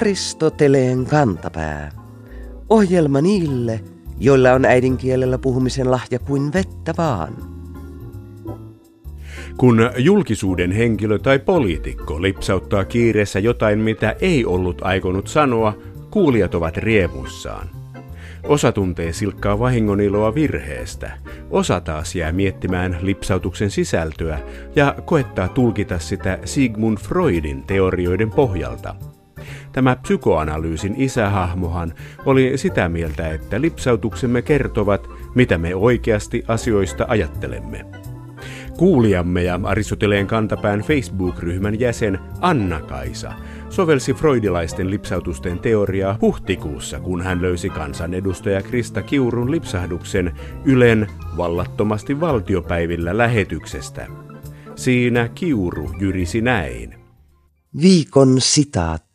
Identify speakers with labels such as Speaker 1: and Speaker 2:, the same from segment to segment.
Speaker 1: Aristoteleen kantapää. Ohjelma niille, joilla on äidinkielellä puhumisen lahja kuin vettä vaan.
Speaker 2: Kun julkisuuden henkilö tai poliitikko lipsauttaa kiireessä jotain, mitä ei ollut aikonut sanoa, kuulijat ovat riemuissaan. Osa tuntee silkkaa vahingoniloa virheestä, osa taas jää miettimään lipsautuksen sisältöä ja koettaa tulkita sitä Sigmund Freudin teorioiden pohjalta. Tämä psykoanalyysin isähahmohan oli sitä mieltä, että lipsautuksemme kertovat, mitä me oikeasti asioista ajattelemme. Kuulijamme ja Aristoteleen kantapään Facebook-ryhmän jäsen Anna-Kaisa sovelsi freudilaisten lipsautusten teoriaa huhtikuussa, kun hän löysi kansanedustaja Krista Kiurun lipsahduksen Ylen vallattomasti valtiopäivillä lähetyksestä. Siinä Kiuru jyrisi näin.
Speaker 1: Viikon sitaatti.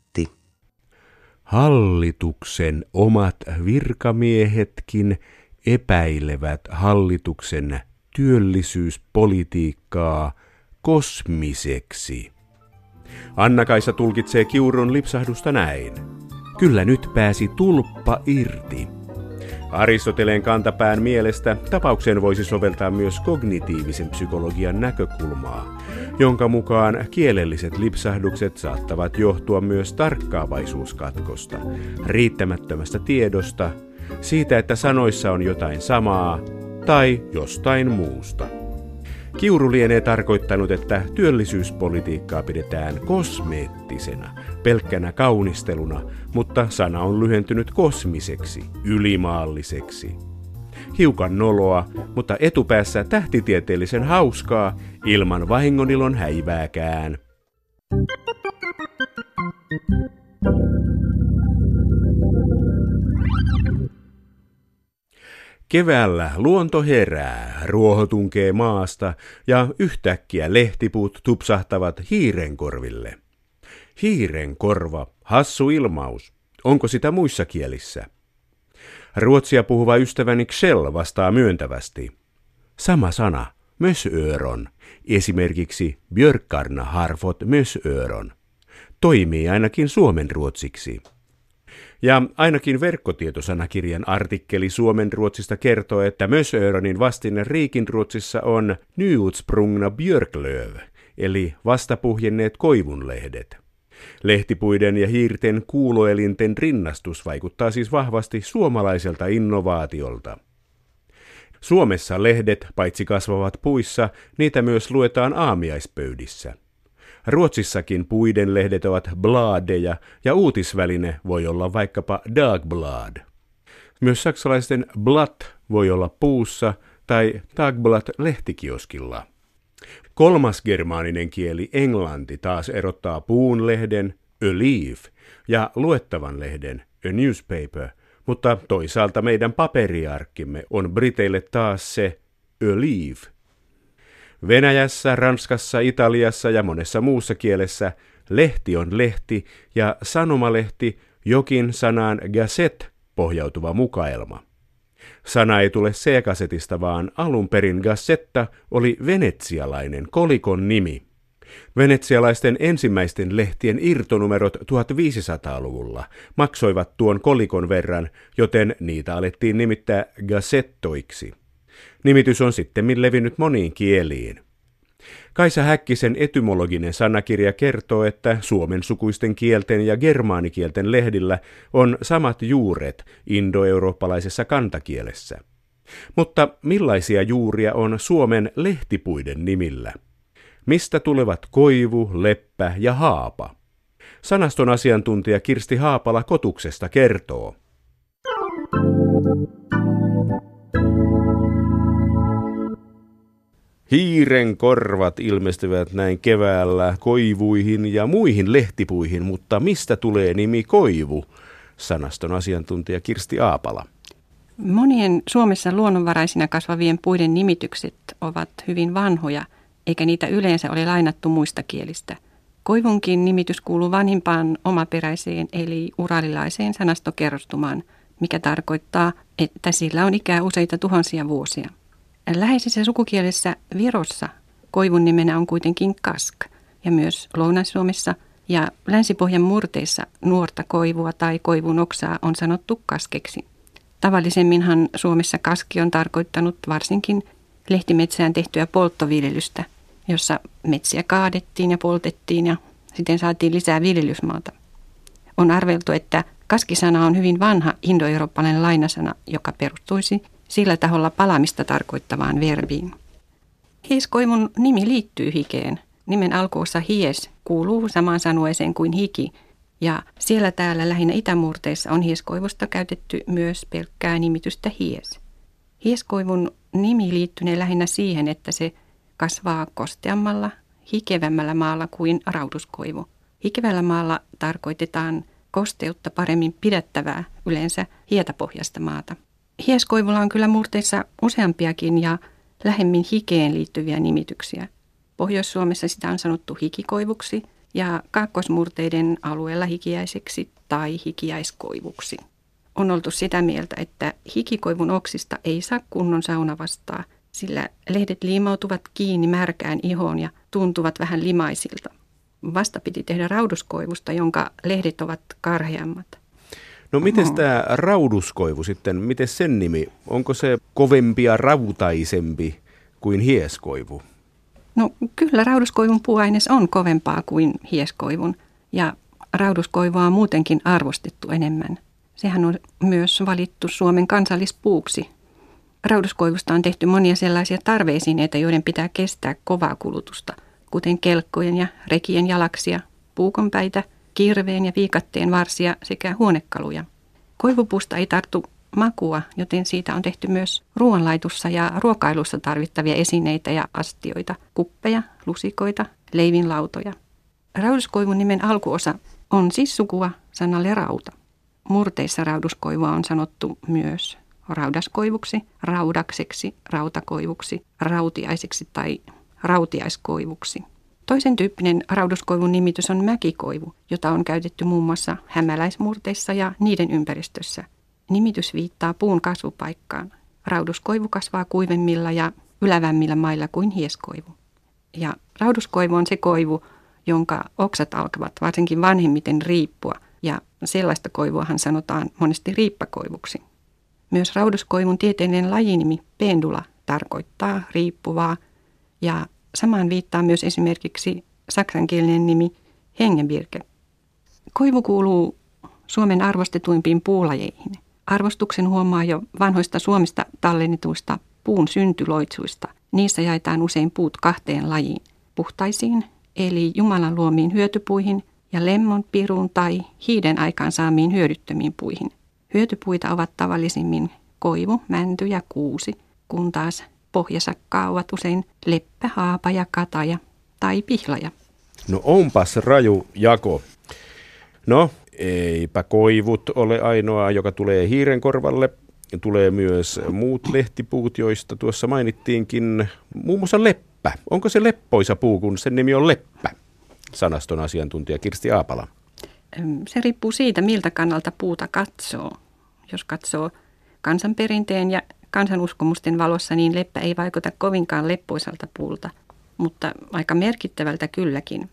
Speaker 2: Hallituksen omat virkamiehetkin epäilevät hallituksen työllisyyspolitiikkaa kosmiseksi. Anna-Kaisa tulkitsee Kiurun lipsahdusta näin. Kyllä nyt pääsi tulppa irti. Aristoteleen kantapään mielestä tapaukseen voisi soveltaa myös kognitiivisen psykologian näkökulmaa, jonka mukaan kielelliset lipsahdukset saattavat johtua myös tarkkaavaisuuskatkosta, riittämättömästä tiedosta, siitä, että sanoissa on jotain samaa tai jostain muusta. Kiuru lienee tarkoittanut, että työllisyyspolitiikkaa pidetään kosmeettisena, pelkkänä kaunisteluna, mutta sana on lyhentynyt kosmiseksi, ylimaalliseksi. Hiukan noloa, mutta etupäässä tähtitieteellisen hauskaa, ilman vahingonilon häivääkään. Keväällä luonto herää, ruoho tunkee maasta ja yhtäkkiä lehtipuut tupsahtavat hiirenkorville. Hiirenkorva, hassu ilmaus. Onko sitä muissa kielissä? Ruotsia puhuva ystäväni Kjell vastaa myöntävästi. Sama sana, mösöron. Esimerkiksi Björkarna harfot mösöron. Toimii ainakin suomen ruotsiksi. Ja ainakin verkkotietosanakirjan artikkeli Suomen Ruotsista kertoo, että Mösöronin vastine Riikinruotsissa on Nyutsprungna björklöv, eli vastapuhjenneet koivunlehdet. Lehtipuiden ja hiirten kuuloelinten rinnastus vaikuttaa siis vahvasti suomalaiselta innovaatiolta. Suomessa lehdet paitsi kasvavat puissa, niitä myös luetaan aamiaispöydissä – Ruotsissakin puiden lehdet ovat bladeja ja uutisväline voi olla vaikkapa Dagblad. Myös saksalaisten blatt voi olla puussa tai Dagblatt lehtikioskilla. Kolmas germaaninen kieli englanti taas erottaa puun lehden a leaf ja luettavan lehden a newspaper, mutta toisaalta meidän paperiarkkimme on briteille taas se a leaf – Venäjässä, Ranskassa, Italiassa ja monessa muussa kielessä lehti on lehti ja sanomalehti jokin sanaan gazette pohjautuva mukaelma. Sana ei tule C-kasetista, vaan alun perin Gazzetta oli venetsialainen kolikon nimi. Venetsialaisten ensimmäisten lehtien irtonumerot 1500-luvulla maksoivat tuon kolikon verran, joten niitä alettiin nimittää gazettoiksi. Nimitys on sitten levinnyt moniin kieliin. Kaisa Häkkisen etymologinen sanakirja kertoo, että suomen sukuisten kielten ja germaanikielten lehdillä on samat juuret indoeurooppalaisessa kantakielessä. Mutta millaisia juuria on Suomen lehtipuiden nimillä? Mistä tulevat koivu, leppä ja haapa? Sanaston asiantuntija Kirsti Haapala Kotuksesta kertoo. Hiiren korvat ilmestyvät näin keväällä koivuihin ja muihin lehtipuihin, mutta mistä tulee nimi koivu? Sanaston asiantuntija Kirsti Aapala.
Speaker 3: Monien Suomessa luonnonvaraisina kasvavien puiden nimitykset ovat hyvin vanhoja, eikä niitä yleensä ole lainattu muista kielistä. Koivunkin nimitys kuuluu vanhimpaan omaperäiseen eli uralilaiseen sanastokerrostumaan, mikä tarkoittaa, että sillä on ikää useita tuhansia vuosia. Läheisessä sukukielessä Virossa koivun nimenä on kuitenkin kask ja myös Lounais-Suomessa Ja Länsipohjan murteissa nuorta koivua tai koivun oksaa on sanottu kaskeksi. Tavallisemminhan Suomessa kaski on tarkoittanut varsinkin lehtimetsään tehtyä polttoviljelystä, jossa metsiä kaadettiin ja poltettiin ja siten saatiin lisää viljelysmaata. On arveltu, että kaskisana on hyvin vanha indoeurooppalainen lainasana, joka perustuisi sillä taholla palamista tarkoittavaan verbiin. Hieskoivun nimi liittyy hikeen. Nimen alkuosa hies kuuluu samaan sanueeseen kuin hiki, ja siellä täällä lähinnä itämurteissa on hieskoivusta käytetty myös pelkkää nimitystä hies. Hieskoivun nimi liittynee lähinnä siihen, että se kasvaa kosteammalla, hikevämmällä maalla kuin rauduskoivu. Hikevällä maalla tarkoitetaan kosteutta paremmin pidättävää, yleensä hietapohjasta maata. Hieskoivulla on kyllä murteissa useampiakin ja lähemmin hikeen liittyviä nimityksiä. Pohjois-Suomessa sitä on sanottu hikikoivuksi ja kaakkoismurteiden alueella hikiäiseksi tai hikiäiskoivuksi. On oltu sitä mieltä, että hikikoivun oksista ei saa kunnon sauna vastaa, sillä lehdet liimautuvat kiinni märkään ihoon ja tuntuvat vähän limaisilta. Vasta piti tehdä rauduskoivusta, jonka lehdet ovat karheammat.
Speaker 2: No miten tämä rauduskoivu sitten, miten sen nimi, onko se kovempi ja rautaisempi kuin hieskoivu?
Speaker 3: No kyllä rauduskoivun puuaines on kovempaa kuin hieskoivun ja rauduskoivua on muutenkin arvostettu enemmän. Sehän on myös valittu Suomen kansallispuuksi. Rauduskoivusta on tehty monia sellaisia tarveisineitä, joiden pitää kestää kovaa kulutusta, kuten kelkkojen ja rekien jalaksia, puukonpäitä – kirveen ja viikatteen varsia sekä huonekaluja. Koivupuusta ei tarttu makua, joten siitä on tehty myös ruoanlaitussa ja ruokailussa tarvittavia esineitä ja astioita, kuppeja, lusikoita, leivinlautoja. Rauduskoivun nimen alkuosa on siis sukua sanalle rauta. Murteissa rauduskoivua on sanottu myös raudaskoivuksi, raudakseksi, rautakoivuksi, rautiaiseksi tai rautiaiskoivuksi. Toisen tyyppinen rauduskoivun nimitys on mäkikoivu, jota on käytetty muun muassa hämäläismurteissa ja niiden ympäristössä. Nimitys viittaa puun kasvupaikkaan. Rauduskoivu kasvaa kuivemmilla ja ylävämmillä mailla kuin hieskoivu. Ja rauduskoivu on se koivu, jonka oksat alkavat varsinkin vanhemmiten riippua, ja sellaista koivuahan sanotaan monesti riippakoivuksi. Myös rauduskoivun tieteellinen lajinimi pendula tarkoittaa riippuvaa, ja Samaan viittaa myös esimerkiksi saksankielinen nimi hengenbirke. Koivu kuuluu Suomen arvostetuimpiin puulajeihin. Arvostuksen huomaa jo vanhoista Suomesta tallennetuista puun syntyloitsuista. Niissä jaetaan usein puut kahteen lajiin. Puhtaisiin, eli Jumalan luomiin hyötypuihin, ja lemmon, pirun tai hiiden aikaansaamiin hyödyttömiin puihin. Hyötypuita ovat tavallisimmin koivu, mänty ja kuusi, kun taas pohjasakkaa ovat usein leppä, haapaja, kataja tai pihlaja.
Speaker 2: No onpas raju jako. No, eipä koivut ole ainoa, joka tulee hiiren korvalle. Tulee myös muut lehtipuut, joista tuossa mainittiinkin, muun muassa leppä. Onko se leppoisa puu, kun sen nimi on leppä? Sanaston asiantuntija Kirsti Aapala.
Speaker 3: Se riippuu siitä, miltä kannalta puuta katsoo. Jos katsoo kansanperinteen ja kansanuskomusten valossa niin leppä ei vaikuta kovinkaan leppoisalta puulta, mutta aika merkittävältä kylläkin.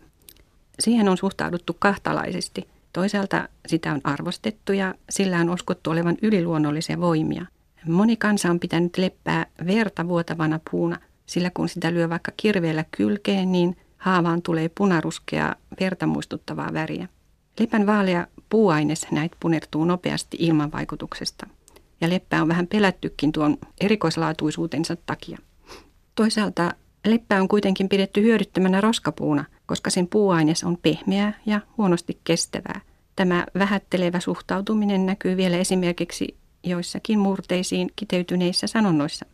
Speaker 3: Siihen on suhtauduttu kahtalaisesti. Toisaalta sitä on arvostettu ja sillä on uskottu olevan yliluonnollisia voimia. Moni kansa on pitänyt leppää verta vuotavana puuna, sillä kun sitä lyö vaikka kirveellä kylkeen, niin haavaan tulee punaruskea verta muistuttavaa väriä. Lepän vaalea puuaines näitä punertuu nopeasti ilman vaikutuksesta ja leppää on vähän pelättykin tuon erikoislaatuisuutensa takia. Toisaalta leppää on kuitenkin pidetty hyödyttömänä roskapuuna, koska sen puuaines on pehmeää ja huonosti kestävää. Tämä vähättelevä suhtautuminen näkyy vielä esimerkiksi joissakin murteisiin kiteytyneissä sanonnoissa.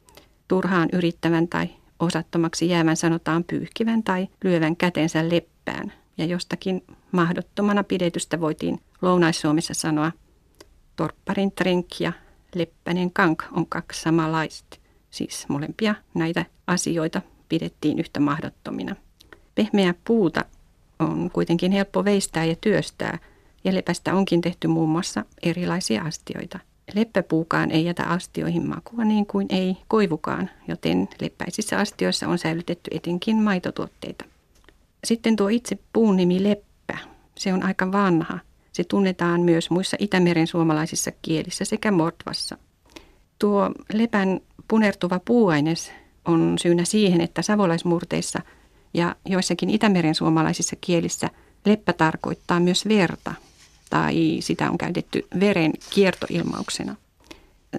Speaker 3: Turhaan yrittävän tai osattomaksi jäävän sanotaan pyyhkivän tai lyövän kätensä leppään. Ja jostakin mahdottomana pidetystä voitiin Lounais-Suomessa sanoa torpparin trink ja Leppänen kank on kaksi samanlaista. Siis molempia näitä asioita pidettiin yhtä mahdottomina. Pehmeä puuta on kuitenkin helppo veistää ja työstää, ja lepästä onkin tehty muun muassa erilaisia astioita. Leppäpuukaan ei jätä astioihin makua niin kuin ei koivukaan, joten leppäisissä astioissa on säilytetty etenkin maitotuotteita. Sitten tuo itse puun nimi leppä. Se on aika vanha. Se tunnetaan myös muissa Itämeren suomalaisissa kielissä sekä Mortvassa. Tuo lepän punertuva puuaines on syynä siihen, että savolaismurteissa ja joissakin Itämeren suomalaisissa kielissä leppä tarkoittaa myös verta, tai sitä on käytetty veren kiertoilmauksena.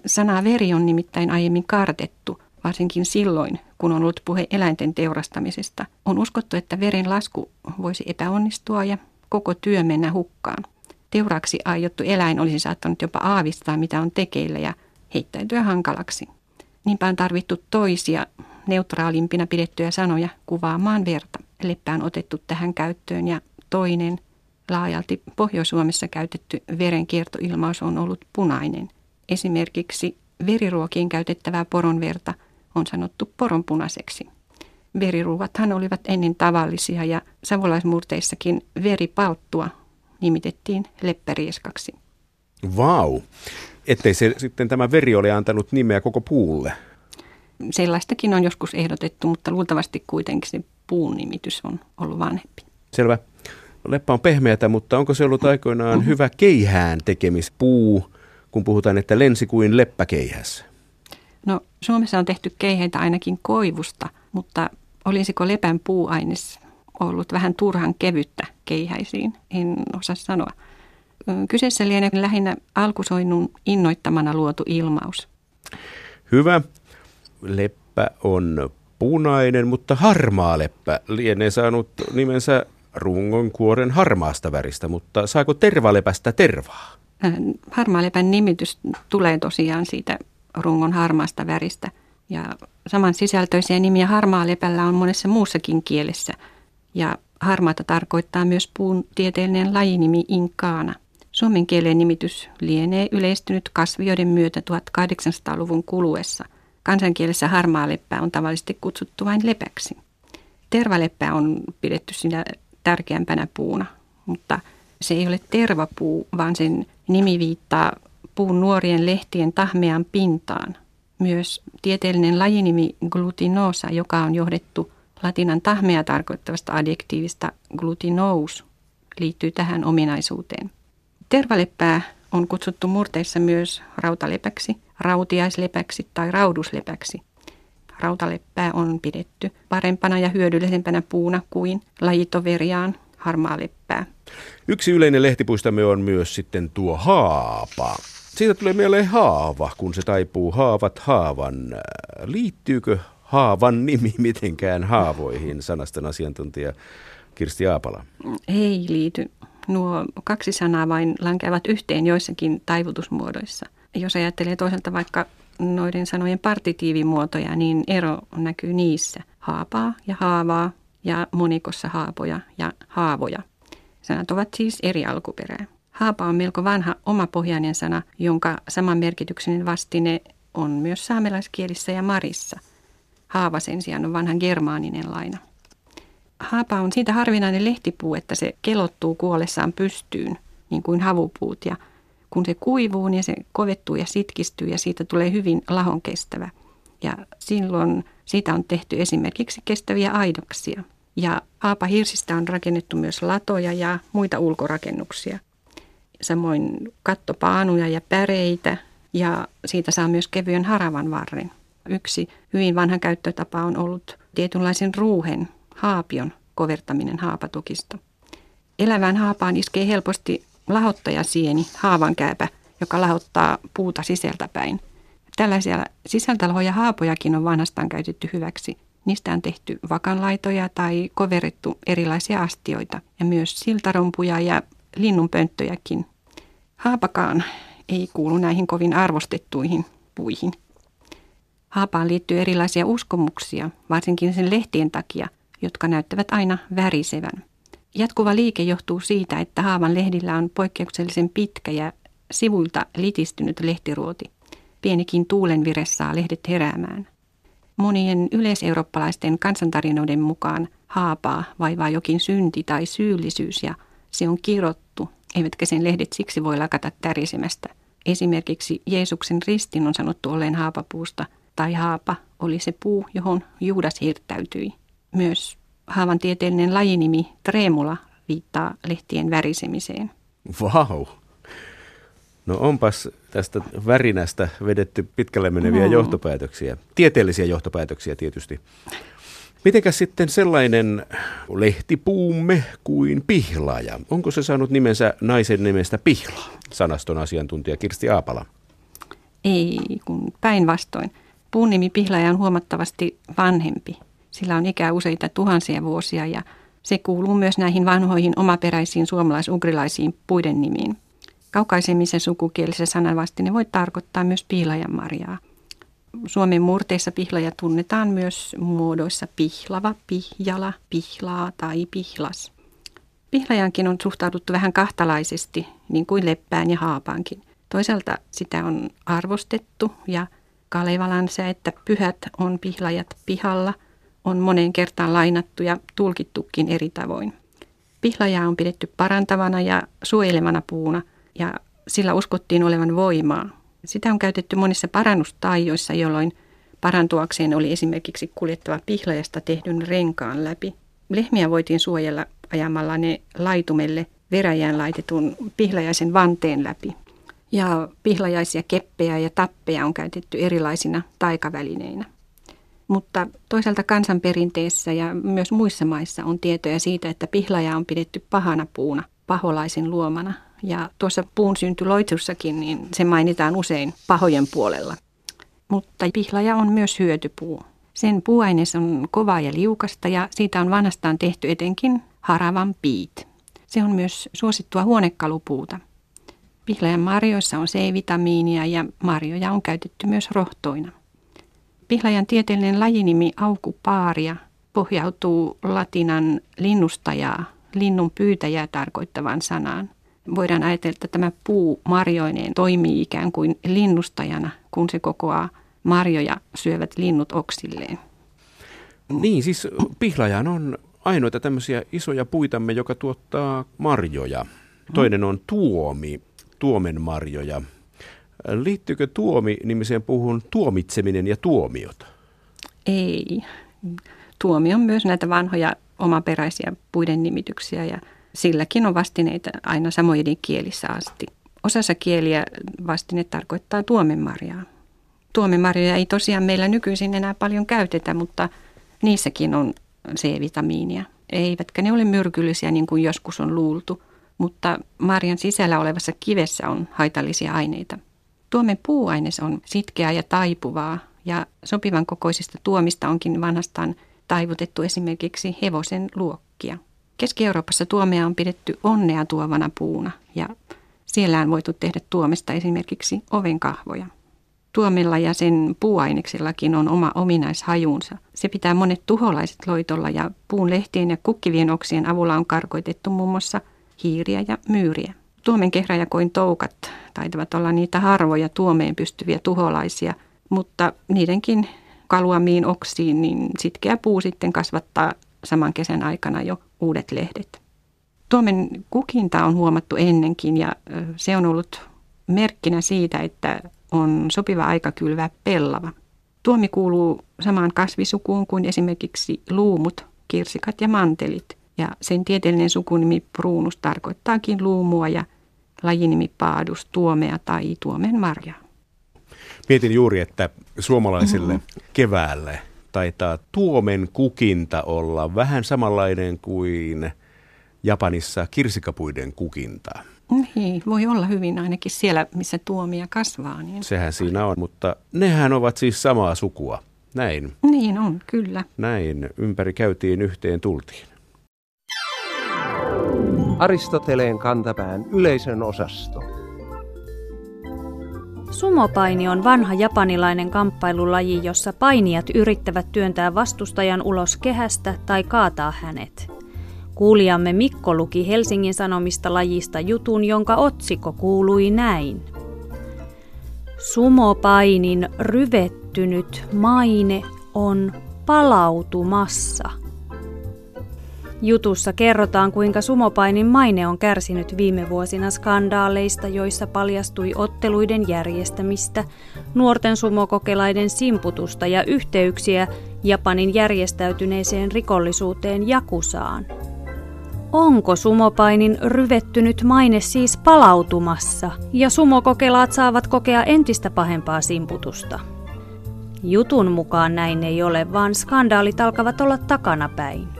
Speaker 3: Sana veri on nimittäin aiemmin kartettu, varsinkin silloin, kun on ollut puhe eläinten teurastamisesta. On uskottu, että veren lasku voisi epäonnistua ja koko työ mennä hukkaan. Teuraaksi aiottu eläin olisi saattanut jopa aavistaa, mitä on tekeillä ja heittäytyä hankalaksi. Niinpä on tarvittu toisia, neutraalimpina pidettyjä sanoja kuvaamaan verta. Leppä on otettu tähän käyttöön ja toinen, laajalti Pohjois-Suomessa käytetty verenkiertoilmaus on ollut punainen. Esimerkiksi veriruokiin käytettävää poronverta on sanottu poronpunaiseksi. Veriruuvathan olivat ennen tavallisia ja savolaismurteissakin veripalttua nimitettiin leppärieskaksi.
Speaker 2: Vau! Ettei se sitten tämä veri ole antanut nimeä koko puulle.
Speaker 3: Sellaistakin on joskus ehdotettu, mutta luultavasti kuitenkin se puun nimitys on ollut vanhempi.
Speaker 2: Selvä. Leppä on pehmeätä, mutta onko se ollut aikoinaan mm-hmm. hyvä keihään tekemispuu, kun puhutaan, että lensi kuin leppäkeihässä?
Speaker 3: No Suomessa on tehty keiheitä ainakin koivusta, mutta olisiko lepän puuaines ollut vähän turhan kevyttä keihäisiin? En osaa sanoa. Kyseessä lienee lähinnä alkusoinnun innoittamana luotu ilmaus.
Speaker 2: Hyvä. Leppä on punainen, mutta harmaa leppä lienee saanut nimensä rungon kuoren harmaasta väristä, mutta saako tervalepästä tervaa?
Speaker 3: Harmaalepän nimitys tulee tosiaan siitä rungon harmaasta väristä. Ja saman sisältöisiä nimiä harmaalepällä on monessa muussakin kielessä. Ja harmaata tarkoittaa myös puun tieteellinen lajinimi inkaana. Suomen kielen nimitys lienee yleistynyt kasvioiden myötä 1800-luvun kuluessa. Kansankielessä harmaaleppää on tavallisesti kutsuttu vain lepäksi. Tervaleppää on pidetty siinä tärkeämpänä puuna, mutta se ei ole tervapuu, vaan sen nimi viittaa puun nuorien lehtien tahmean pintaan. Myös tieteellinen lajinimi glutinosa, joka on johdettu latinan tahmea tarkoittavasta adjektiivista glutinous, liittyy tähän ominaisuuteen. Tervaleppää on kutsuttu murteissa myös rautalepäksi, rautiaislepäksi tai rauduslepäksi. Rautaleppää on pidetty parempana ja hyödyllisempänä puuna kuin lajitoveriaan harmaaleppää.
Speaker 2: Yksi yleinen lehtipuistamme on myös sitten tuo haapa. Siitä tulee mieleen haava, kun se taipuu haavat haavan. Liittyykö haavan nimi mitenkään haavoihin, sanaston asiantuntija Kirsti Aapala?
Speaker 3: Ei liity. Nuo kaksi sanaa vain lankeavat yhteen joissakin taivutusmuodoissa. Jos ajattelee toisaalta vaikka noiden sanojen partitiivimuotoja, niin ero näkyy niissä. Haapaa ja haavaa ja monikossa haapoja ja haavoja. Sanat ovat siis eri alkuperää. Haapa on melko vanha omapohjainen sana, jonka saman merkityksen vastine on myös saamelaiskielissä ja marissa. Haava sen sijaan on vanhan germaaninen laina. Haapa on siitä harvinainen lehtipuu, että se kelottuu kuollessaan pystyyn, niin kuin havupuut. Ja kun se kuivuu, niin se kovettuu ja sitkistyy ja siitä tulee hyvin lahon kestävä. Ja silloin siitä on tehty esimerkiksi kestäviä aidoksia. Ja hirsistä on rakennettu myös latoja ja muita ulkorakennuksia. Samoin kattopaanuja ja päreitä ja siitä saa myös kevyen haravan varren. Yksi hyvin vanha käyttötapa on ollut tietynlaisen ruuhen, haapion kovertaminen haapatukisto. Elävään haapaan iskee helposti lahottajasieni, haavankääpä, joka lahottaa puuta sisältäpäin. Tällaisia sisältälohoja haapojakin on vanhastaan käytetty hyväksi. Niistä on tehty vakanlaitoja tai koverettu erilaisia astioita ja myös siltarompuja ja linnunpönttöjäkin. Haapakaan ei kuulu näihin kovin arvostettuihin puihin. Haapaan liittyy erilaisia uskomuksia, varsinkin sen lehtien takia, jotka näyttävät aina värisevän. Jatkuva liike johtuu siitä, että haavan lehdillä on poikkeuksellisen pitkä ja sivuilta litistynyt lehtiruoti. Pienikin tuulenvire saa lehdet heräämään. Monien yleiseurooppalaisten kansantarinoiden mukaan haapaa vaivaa jokin synti tai syyllisyys ja se on kirottu, eivätkä sen lehdet siksi voi lakata tärisemästä. Esimerkiksi Jeesuksen ristin on sanottu olleen haapapuusta, tai haapa oli se puu, johon Juudas hirttäytyi. Myös haavan tieteellinen lajinimi tremula viittaa lehtien värisemiseen.
Speaker 2: Vau. Wow. No onpas tästä värinästä vedetty pitkälle meneviä no. johtopäätöksiä. Tieteellisiä johtopäätöksiä tietysti. Mitenkäs sitten sellainen lehtipuumme kuin pihlaaja? Onko se saanut nimensä naisen nimestä pihla? Sanaston asiantuntija Kirsti Aapala.
Speaker 3: Ei, kun päinvastoin. Puun nimi pihlaaja on huomattavasti vanhempi. Sillä on ikää useita tuhansia vuosia ja se kuuluu myös näihin vanhoihin omaperäisiin suomalais-ugrilaisiin puiden nimiin. Kaukaisemmisen sukukielisen sananvastine voi tarkoittaa myös pihlajan marjaa. Suomen murteissa pihlaja tunnetaan myös muodoissa pihlava, pihjala, pihlaa tai pihlas. Pihlajankin on suhtauduttu vähän kahtalaisesti, niin kuin leppään ja haapaankin. Toisaalta sitä on arvostettu ja Kalevalan että pyhät on pihlajat pihalla on moneen kertaan lainattu ja tulkittukin eri tavoin. Pihlajaa on pidetty parantavana ja suojelevana puuna ja sillä uskottiin olevan voimaa. Sitä on käytetty monissa parannustaijoissa, jolloin parantuakseen oli esimerkiksi kuljettava pihlajasta tehdyn renkaan läpi. Lehmiä voitiin suojella ajamalla ne laitumelle veräjään laitetun pihlajaisen vanteen läpi. Ja pihlajaisia keppejä ja tappeja on käytetty erilaisina taikavälineinä. Mutta toisaalta kansanperinteessä ja myös muissa maissa on tietoja siitä, että pihlaja on pidetty pahana puuna, paholaisen luomana. Ja tuossa puun syntyloitussakin niin se mainitaan usein pahojen puolella. Mutta pihlaja on myös hyötypuu. Sen puuaines on kova ja liukasta ja siitä on vanhastaan tehty etenkin haravan piit. Se on myös suosittua huonekalupuuta. Pihlajan marjoissa on C-vitamiinia ja marjoja on käytetty myös rohtoina. Pihlajan tieteellinen lajinimi aukupaaria pohjautuu latinan linnustajaa, linnun pyytäjää tarkoittavan sanaan. Voidaan ajatella, että tämä puu marjoineen toimii ikään kuin linnustajana, kun se kokoaa marjoja syövät linnut oksilleen.
Speaker 2: Niin, siis pihlajan on ainoita tämmöisiä isoja puitamme, joka tuottaa marjoja. Toinen on tuomi, tuomen marjoja. Liittyykö tuomi-nimiseen puhun tuomitseminen ja tuomiot?
Speaker 3: Ei. Tuomi on myös näitä vanhoja omaperäisiä puiden nimityksiä ja silläkin on vastineita aina samojen kielissä asti. Osassa kieliä vastine tarkoittaa tuomenmarjaa. Tuomenmarjoja ei tosiaan meillä nykyisin enää paljon käytetä, mutta niissäkin on C-vitamiinia. Eivätkä ne ole myrkyllisiä niin kuin joskus on luultu, mutta marjan sisällä olevassa kivessä on haitallisia aineita – Tuomen puuaines on sitkeää ja taipuvaa ja sopivan kokoisista tuomista onkin vanhastaan taivutettu esimerkiksi hevosen luokkia. Keski-Euroopassa tuomea on pidetty onnea tuovana puuna ja siellä on voitu tehdä tuomesta esimerkiksi ovenkahvoja. Tuomella ja sen puuaineksellakin on oma ominaishajunsa. Se pitää monet tuholaiset loitolla ja puun lehtien ja kukkivien oksien avulla on karkoitettu muun muassa hiiriä ja myyriä. Tuomen kehräjäkoin toukat taitavat olla niitä harvoja tuomeen pystyviä tuholaisia, mutta niidenkin kaluamiin oksiin, niin sitkeä puu sitten kasvattaa saman kesän aikana jo uudet lehdet. Tuomen kukinta on huomattu ennenkin ja se on ollut merkkinä siitä, että on sopiva aika kylvää pellava. Tuomi kuuluu samaan kasvisukuun kuin esimerkiksi luumut, kirsikat ja mantelit. Ja sen tieteellinen sukunimi pruunus tarkoittaakin luumua ja lajinimi paadus, tuomea tai tuomen marja.
Speaker 2: Mietin juuri, että suomalaisille mm-hmm. keväälle taitaa tuomen kukinta olla vähän samanlainen kuin Japanissa kirsikapuiden kukinta.
Speaker 3: Niin, voi olla hyvin ainakin siellä, missä tuomia kasvaa. Niin...
Speaker 2: Sehän siinä on, mutta nehän ovat siis samaa sukua. Näin.
Speaker 3: Niin on, kyllä.
Speaker 2: Näin ympäri käytiin yhteen tultiin.
Speaker 4: Aristoteleen kantapään yleisön osasto.
Speaker 5: Sumopaini on vanha japanilainen kamppailulaji, jossa painijat yrittävät työntää vastustajan ulos kehästä tai kaataa hänet. Kuulijamme Mikko luki Helsingin Sanomista lajista jutun, jonka otsikko kuului näin. Sumopainin ryvettynyt maine on palautumassa. Jutussa kerrotaan, kuinka sumopainin maine on kärsinyt viime vuosina skandaaleista, joissa paljastui otteluiden järjestämistä, nuorten sumokokelaiden simputusta ja yhteyksiä Japanin järjestäytyneeseen rikollisuuteen Jakusaan. Onko sumopainin ryvettynyt maine siis palautumassa ja sumokokelaat saavat kokea entistä pahempaa simputusta? Jutun mukaan näin ei ole, vaan skandaalit alkavat olla takanapäin.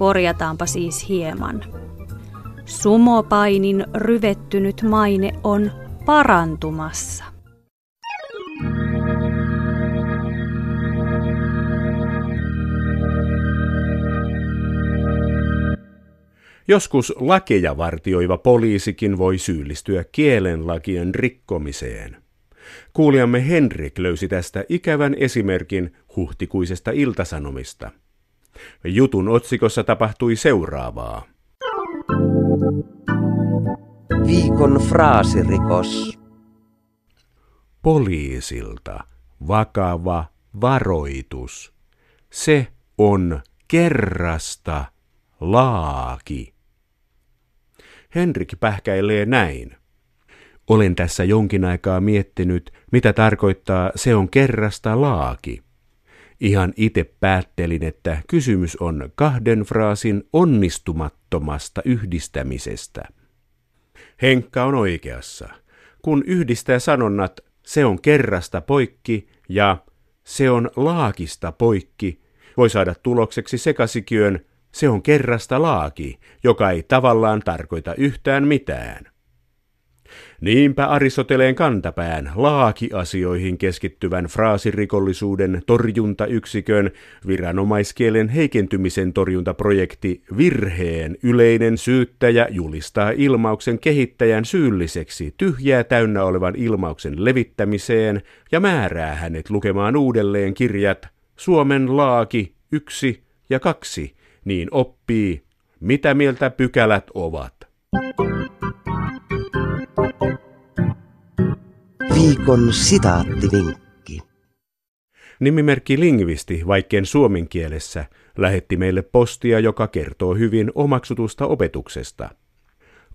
Speaker 5: Korjataanpa siis hieman. Sumopainin ryvettynyt maine on parantumassa.
Speaker 2: Joskus lakeja vartioiva poliisikin voi syyllistyä kielenlakien rikkomiseen. Kuulijamme Henrik löysi tästä ikävän esimerkin huhtikuisesta iltasanomista. Jutun otsikossa tapahtui seuraavaa.
Speaker 1: Viikon fraasirikos.
Speaker 2: Poliisilta vakava varoitus. Se on kerrasta laaki. Henrik pähkäilee näin. Olen tässä jonkin aikaa miettinyt, mitä tarkoittaa se on kerrasta laaki. Ihan itse päättelin, että kysymys on kahden fraasin onnistumattomasta yhdistämisestä. Henkka on oikeassa. Kun yhdistää sanonnat se on kerrasta poikki ja se on laakista poikki, voi saada tulokseksi sekasikiön se on kerrasta laaki, joka ei tavallaan tarkoita yhtään mitään. Niinpä Aristoteleen kantapään laakiasioihin keskittyvän fraasirikollisuuden torjuntayksikön viranomaiskielen heikentymisen torjuntaprojekti Virheen yleinen syyttäjä julistaa ilmauksen kehittäjän syylliseksi tyhjää täynnä olevan ilmauksen levittämiseen ja määrää hänet lukemaan uudelleen kirjat Suomen laaki 1 ja 2 niin oppii, mitä mieltä pykälät ovat.
Speaker 1: Viikon sitaattivinkki.
Speaker 2: Nimimerkki Lingvisti, vaikkeen suomen kielessä, lähetti meille postia, joka kertoo hyvin omaksutusta opetuksesta.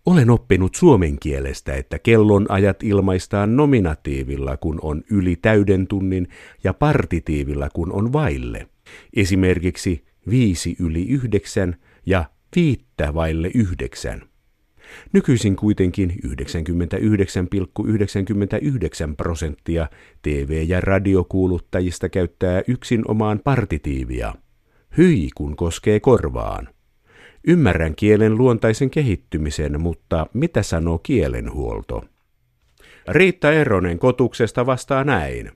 Speaker 2: Olen oppinut suomen kielestä, että kellonajat ilmaistaan nominatiivilla, kun on yli täyden tunnin, ja partitiivilla, kun on vaille. Esimerkiksi viisi yli yhdeksän ja viittä vaille yhdeksän. Nykyisin kuitenkin 99,99 prosenttia TV- ja radiokuuluttajista käyttää yksin omaan partitiivia. Hyi kun koskee korvaan. Ymmärrän kielen luontaisen kehittymisen, mutta mitä sanoo kielenhuolto? Riitta Eronen kotuksesta vastaa näin.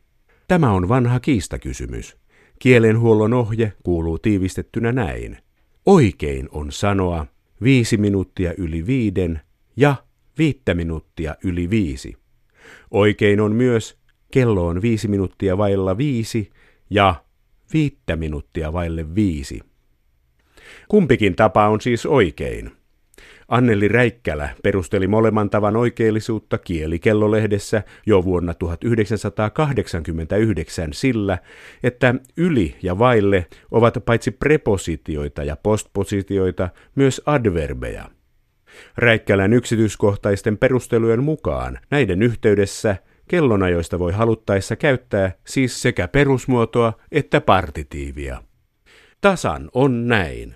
Speaker 2: Tämä on vanha kiistakysymys. Kielenhuollon ohje kuuluu tiivistettynä näin. Oikein on sanoa viisi minuuttia yli viiden ja viittä minuuttia yli viisi. Oikein on myös kello on viisi minuuttia vailla viisi ja viittä minuuttia vaille viisi. Kumpikin tapa on siis oikein. Anneli Räikkälä perusteli molemman tavan oikeellisuutta kielikellolehdessä jo vuonna 1989 sillä, että yli ja vaille ovat paitsi prepositioita ja postpositioita myös adverbeja. Räikkälän yksityiskohtaisten perustelujen mukaan näiden yhteydessä kellonajoista voi haluttaessa käyttää siis sekä perusmuotoa että partitiivia. Tasan on näin.